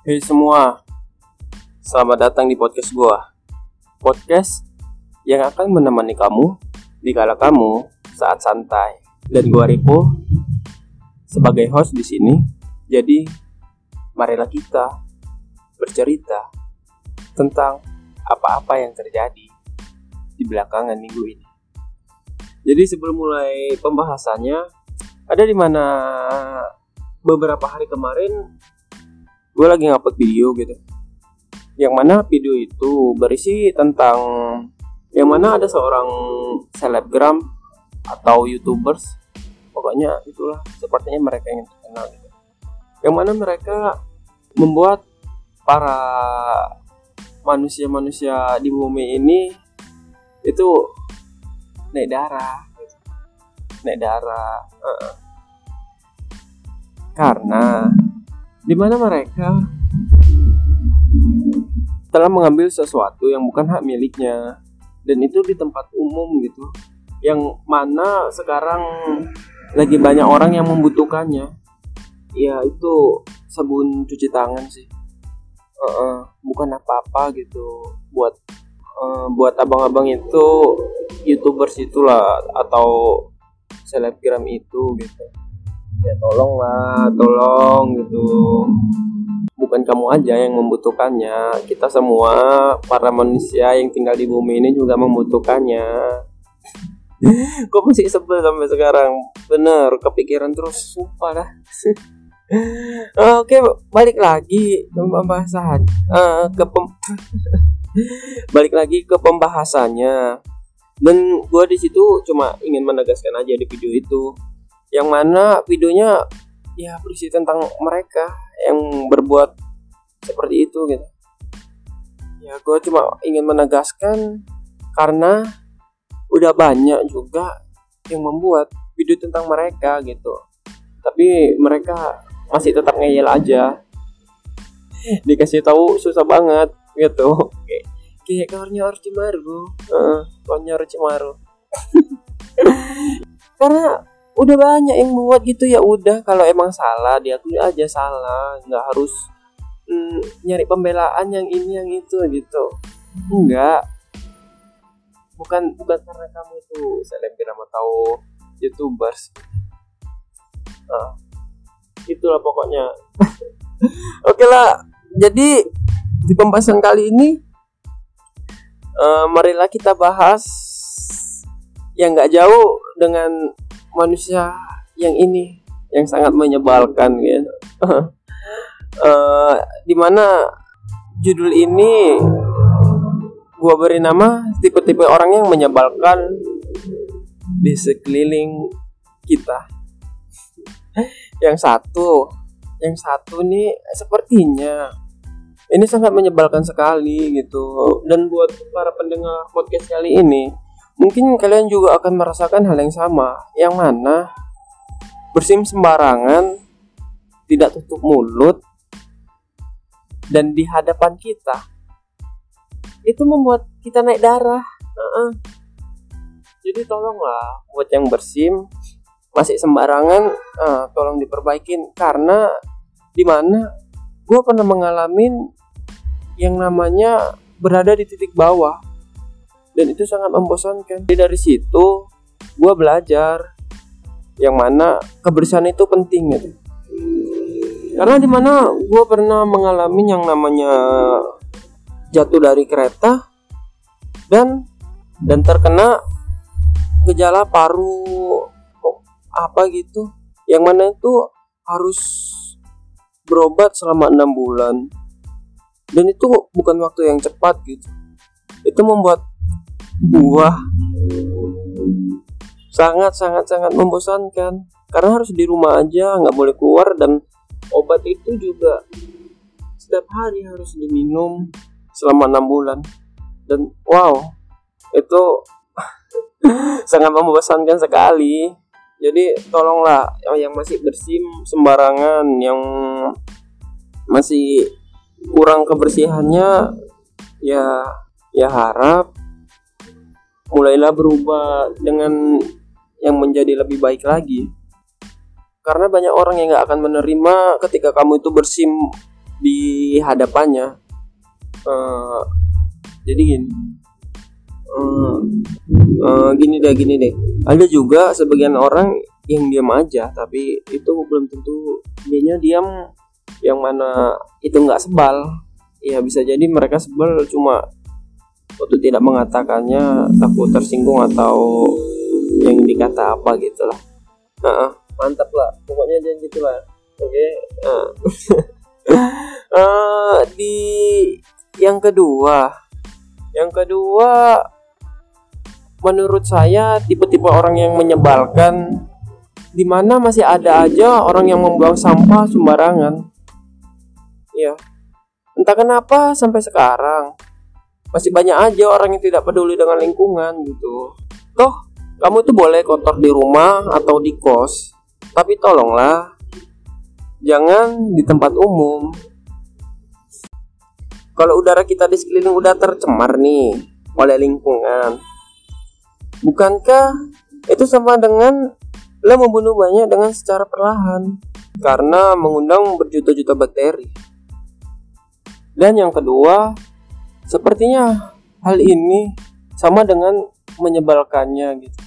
Hei semua, selamat datang di podcast gua. Podcast yang akan menemani kamu di kala kamu saat santai. Dan gua Rico sebagai host di sini. Jadi, marilah kita bercerita tentang apa-apa yang terjadi di belakangan minggu ini. Jadi sebelum mulai pembahasannya, ada di mana beberapa hari kemarin gue lagi ngupload video gitu yang mana video itu berisi tentang yang mana ada seorang selebgram atau youtubers pokoknya itulah sepertinya mereka yang terkenal gitu yang mana mereka membuat para manusia-manusia di bumi ini itu naik darah gitu. naik darah uh-uh. karena di mana mereka? Telah mengambil sesuatu yang bukan hak miliknya. Dan itu di tempat umum gitu. Yang mana sekarang lagi banyak orang yang membutuhkannya. Ya itu sabun cuci tangan sih. Uh -uh, bukan apa-apa gitu. Buat uh, buat abang-abang itu youtubers itulah atau selebgram itu gitu ya tolong lah tolong gitu. Bukan kamu aja yang membutuhkannya. Kita semua para manusia yang tinggal di bumi ini juga membutuhkannya. Kok masih sebel sampai sekarang? Bener kepikiran terus sumpah dah. Oke, balik lagi ke pembahasan. Uh, ke pem balik lagi ke pembahasannya. Dan gue di situ cuma ingin menegaskan aja di video itu, yang mana videonya ya berisi tentang mereka yang berbuat seperti itu gitu. Ya gue cuma ingin menegaskan karena udah banyak juga yang membuat video tentang mereka gitu. Tapi mereka masih tetap ngeyel aja. Dikasih tahu susah banget gitu. Kayak kawarnya harus cimaru uh, kawarnya harus cimaru karena udah banyak yang buat gitu ya udah. Kalau emang salah dia tuh aja salah. Nggak harus mm, nyari pembelaan yang ini yang itu gitu. Enggak bukan bukan karena kamu itu selebgram atau youtubers. Nah, itulah pokoknya. Oke lah. Jadi di pembahasan kali ini uh, marilah kita bahas yang nggak jauh dengan manusia yang ini yang sangat menyebalkan gitu. uh, di mana judul ini gua beri nama tipe-tipe orang yang menyebalkan di sekeliling kita. yang satu, yang satu nih sepertinya ini sangat menyebalkan sekali gitu. Dan buat para pendengar podcast kali ini, Mungkin kalian juga akan merasakan hal yang sama, yang mana bersim sembarangan, tidak tutup mulut, dan di hadapan kita itu membuat kita naik darah. Uh-uh. Jadi tolonglah buat yang bersim masih sembarangan, uh, tolong diperbaikin karena di mana gue pernah mengalami yang namanya berada di titik bawah dan itu sangat membosankan. Jadi dari situ gue belajar yang mana kebersihan itu penting gitu. Karena di mana gue pernah mengalami yang namanya jatuh dari kereta dan dan terkena gejala paru apa gitu. Yang mana itu harus berobat selama enam bulan. Dan itu bukan waktu yang cepat gitu. Itu membuat buah. Sangat sangat sangat membosankan. Karena harus di rumah aja nggak boleh keluar dan obat itu juga setiap hari harus diminum selama enam bulan. Dan wow itu sangat membosankan sekali. Jadi tolonglah yang masih bersim sembarangan yang masih kurang kebersihannya ya ya harap mulailah berubah dengan yang menjadi lebih baik lagi. Karena banyak orang yang nggak akan menerima ketika kamu itu bersim di hadapannya. Uh, jadi gini. Uh, uh, gini deh gini deh. Ada juga sebagian orang yang diam aja tapi itu belum tentu dianya diam yang mana itu nggak sebal. Ya bisa jadi mereka sebel cuma waktu tidak mengatakannya takut tersinggung atau yang dikata apa gitulah nah, mantap lah. Pokoknya jangan gitulah oke? Okay? nah. uh, di yang kedua. Yang kedua menurut saya tipe-tipe orang yang menyebalkan di mana masih ada aja orang yang membuang sampah sembarangan. Ya entah kenapa sampai sekarang masih banyak aja orang yang tidak peduli dengan lingkungan gitu. Toh kamu tuh boleh kotor di rumah atau di kos tapi tolonglah jangan di tempat umum. Kalau udara kita di sekeliling udah tercemar nih oleh lingkungan bukankah itu sama dengan lo membunuh banyak dengan secara perlahan? Karena mengundang berjuta-juta bakteri. Dan yang kedua Sepertinya hal ini sama dengan menyebalkannya gitu.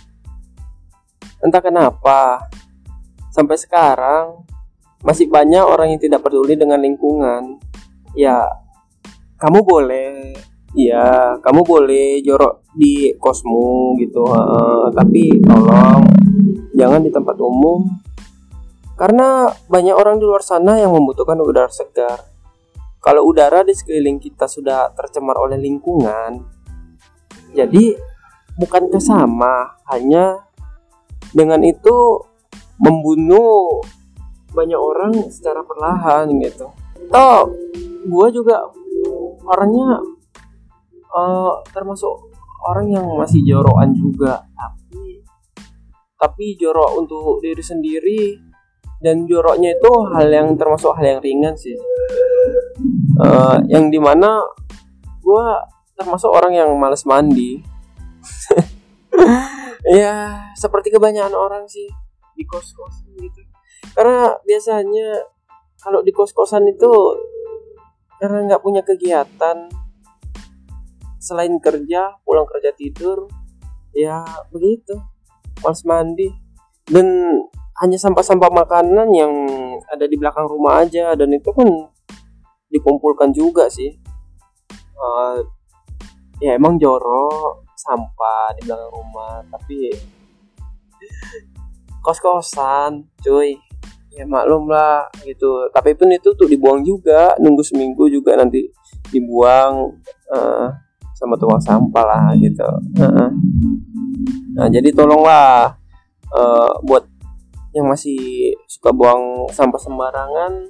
Entah kenapa sampai sekarang masih banyak orang yang tidak peduli dengan lingkungan. Ya, kamu boleh Iya, kamu boleh jorok di kosmu gitu, uh, tapi tolong jangan di tempat umum karena banyak orang di luar sana yang membutuhkan udara segar. Kalau udara di sekeliling kita sudah tercemar oleh lingkungan, jadi bukan sama, hanya dengan itu membunuh banyak orang secara perlahan gitu. Toh, gue juga orangnya uh, termasuk orang yang masih jorokan juga, tapi tapi jorok untuk diri sendiri dan joroknya itu hal yang termasuk hal yang ringan sih uh, yang di mana gue termasuk orang yang males mandi. Ya seperti kebanyakan orang sih di kos kosan gitu. Karena biasanya kalau di kos kosan itu karena nggak punya kegiatan selain kerja pulang kerja tidur ya begitu males mandi. Dan hanya sampah-sampah makanan yang ada di belakang rumah aja dan itu kan dikumpulkan juga sih. Uh, ya emang jorok sampah di belakang rumah tapi kos-kosan cuy. Ya maklum lah gitu. Tapi pun itu tuh dibuang juga nunggu seminggu juga nanti dibuang uh, sama tukang sampah lah gitu. Uh-uh. nah jadi tolonglah uh, buat yang masih suka buang sampah sembarangan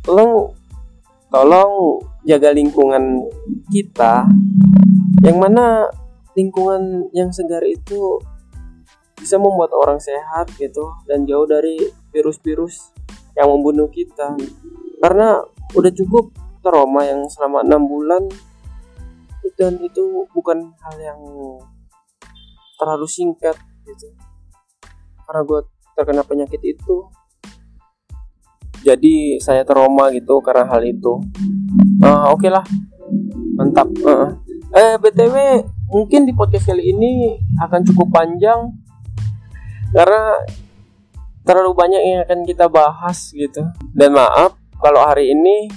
tolong tolong jaga lingkungan kita. Yang mana lingkungan yang segar itu bisa membuat orang sehat gitu dan jauh dari virus-virus yang membunuh kita. Karena udah cukup trauma yang selama enam bulan dan itu bukan hal yang terlalu singkat gitu. Karena gue terkena penyakit itu jadi saya trauma gitu karena hal itu. Uh, oke okay lah. Mantap. Uh. eh btw mungkin di podcast kali ini akan cukup panjang karena terlalu banyak yang akan kita bahas gitu. Dan maaf kalau hari ini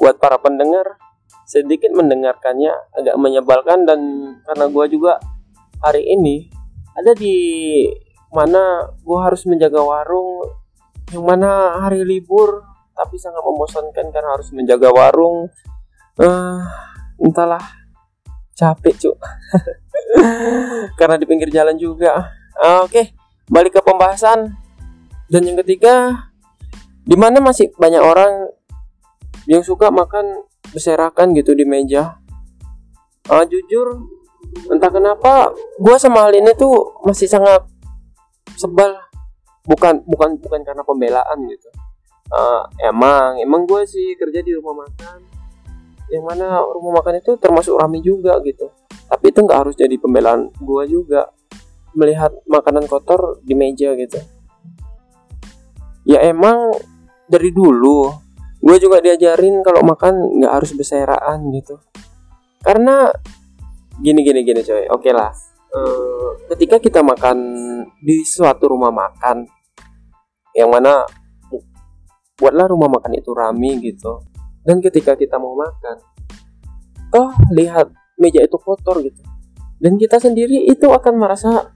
buat para pendengar sedikit mendengarkannya agak menyebalkan dan karena gue juga hari ini ada di mana gue harus menjaga warung yang mana hari libur tapi sangat membosankan karena harus menjaga warung. Uh, entahlah capek cuk. Karena di pinggir jalan juga. Oke okay. balik ke pembahasan. Dan yang ketiga di mana masih banyak orang yang suka makan berserakan gitu di meja? Uh, jujur entah kenapa gue sama hal ini tuh masih sangat sebal bukan bukan bukan karena pembelaan gitu. Uh, emang emang gue sih kerja di rumah makan. Yang mana rumah makan itu termasuk rame juga gitu. Tapi itu nggak harus jadi pembelaan gue juga. Melihat makanan kotor di meja gitu. Ya emang dari dulu gue juga diajarin kalau makan nggak harus beseraan gitu. Karena gini gini gini coy. Oke okay lah uh, ketika kita makan di suatu rumah makan yang mana buatlah rumah makan itu rame gitu. Dan ketika kita mau makan toh lihat meja itu kotor gitu. Dan kita sendiri itu akan merasa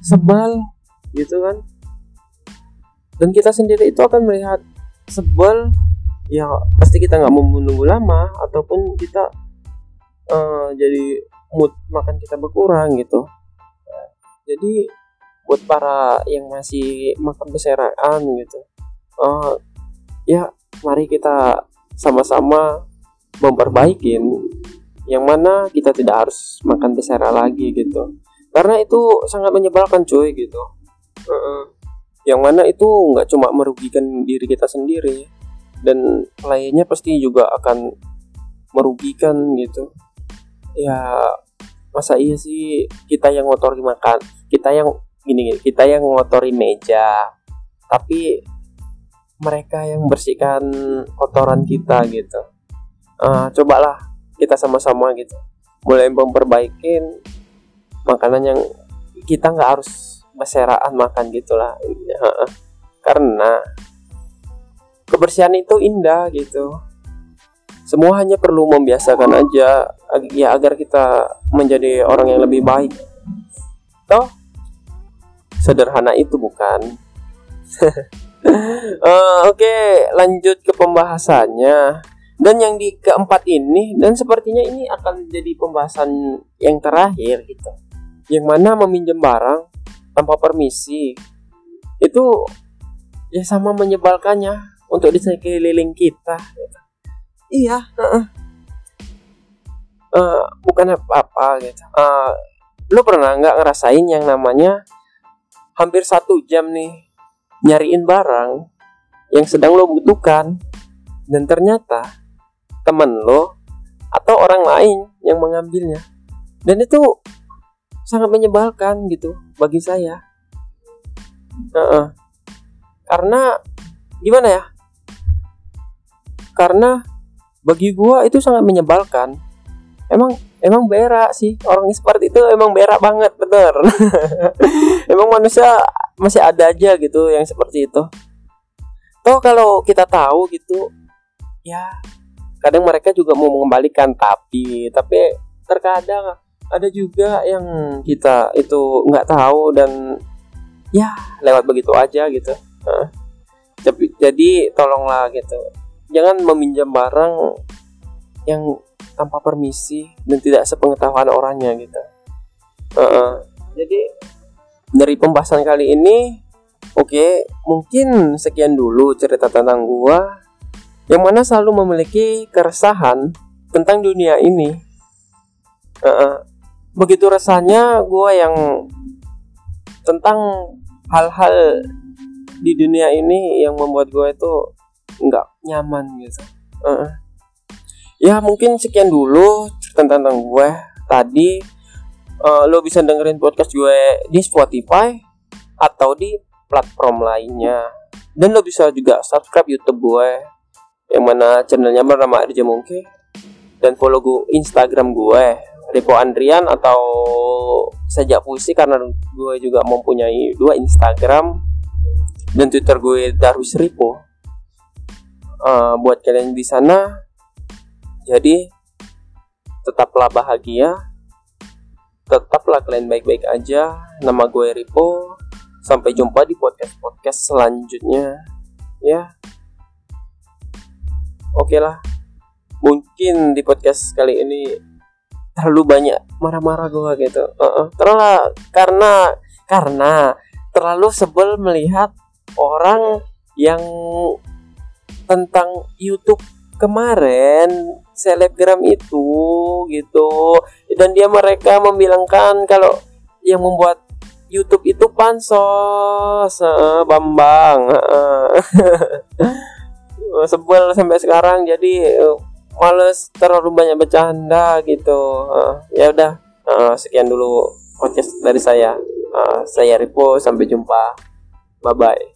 sebal gitu kan. Dan kita sendiri itu akan melihat sebel ya pasti kita nggak mau menunggu lama ataupun kita uh, jadi mood makan kita berkurang gitu. Jadi buat para yang masih makan beseraan gitu uh, ya mari kita sama-sama memperbaikin yang mana kita tidak harus makan besera lagi gitu. Karena itu sangat menyebalkan cuy gitu. -uh yang mana itu nggak cuma merugikan diri kita sendiri dan lainnya pasti juga akan merugikan gitu ya masa iya sih kita yang ngotori makan kita yang gini kita yang ngotori meja. Tapi mereka yang bersihkan kotoran kita gitu. Uh, cobalah kita sama-sama gitu. Mulai memperbaikin makanan yang kita nggak harus beseraan makan gitulah karena kebersihan itu indah gitu semua hanya perlu membiasakan aja ya agar kita menjadi orang yang lebih baik. Toh sederhana itu bukan. Uh, oke okay, lanjut ke pembahasannya. Dan yang di keempat ini dan sepertinya ini akan jadi pembahasan yang terakhir gitu. Yang mana meminjam barang tanpa permisi itu ya sama menyebalkannya untuk di sekeliling kita iya. Uh bukan apa-apa gitu. Uh, lo pernah nggak ngerasain yang namanya hampir satu jam nih nyariin barang yang sedang lo butuhkan dan ternyata temen lo atau orang lain yang mengambilnya. Dan itu sangat menyebalkan gitu bagi saya. Uh -uh. karena gimana ya? Karena bagi gua itu sangat menyebalkan. Emang emang berak sih. Orang seperti itu emang berak banget bener. Emang manusia masih ada aja gitu yang seperti itu. Toh kalau kita tahu gitu ya kadang mereka juga mau mengembalikan tapi tapi terkadang ada juga yang kita itu nggak tahu dan ya lewat begitu aja gitu. Jadi tolonglah gitu jangan meminjam barang yang tanpa permisi dan tidak sepengetahuan orangnya gitu. Uh -uh. jadi dari pembahasan kali ini oke okay, mungkin sekian dulu cerita tentang gua yang mana selalu memiliki keresahan tentang dunia ini. Uh -uh begitu rasanya gue yang tentang hal-hal di dunia ini yang membuat gue itu nggak nyaman gitu. Uh. ya mungkin sekian dulu cerita tentang gue tadi. Uh, lo bisa dengerin podcast gue di Spotify atau di platform lainnya. Dan lo bisa juga subscribe YouTube gue yang mana channelnya bernama Arja Mungke. Dan follow gue Instagram gue Ripo Andrian atau sejak puisi karena gue juga mempunyai dua Instagram. Dan Twitter gue Darwis Ripo. Uh, buat kalian di sana, jadi tetaplah bahagia, tetaplah kalian baik-baik aja. Nama gue Ripo. Sampai jumpa di podcast-podcast selanjutnya. Ya. Oke lah. Mungkin di podcast kali ini terlalu banyak marah-marah gue gitu uh -uh. terlalu karena karena terlalu sebel melihat orang yang tentang YouTube kemarin selebgram itu gitu. Dan dia mereka membilangkan kalau yang membuat YouTube itu pansos. Uh, Bambang uh, sebel sampai sekarang jadi uh, males terlalu banyak bercanda gitu. Uh, ya udah. Uh, sekian dulu podcast dari saya. Uh, saya Ripo sampai jumpa. Bye bye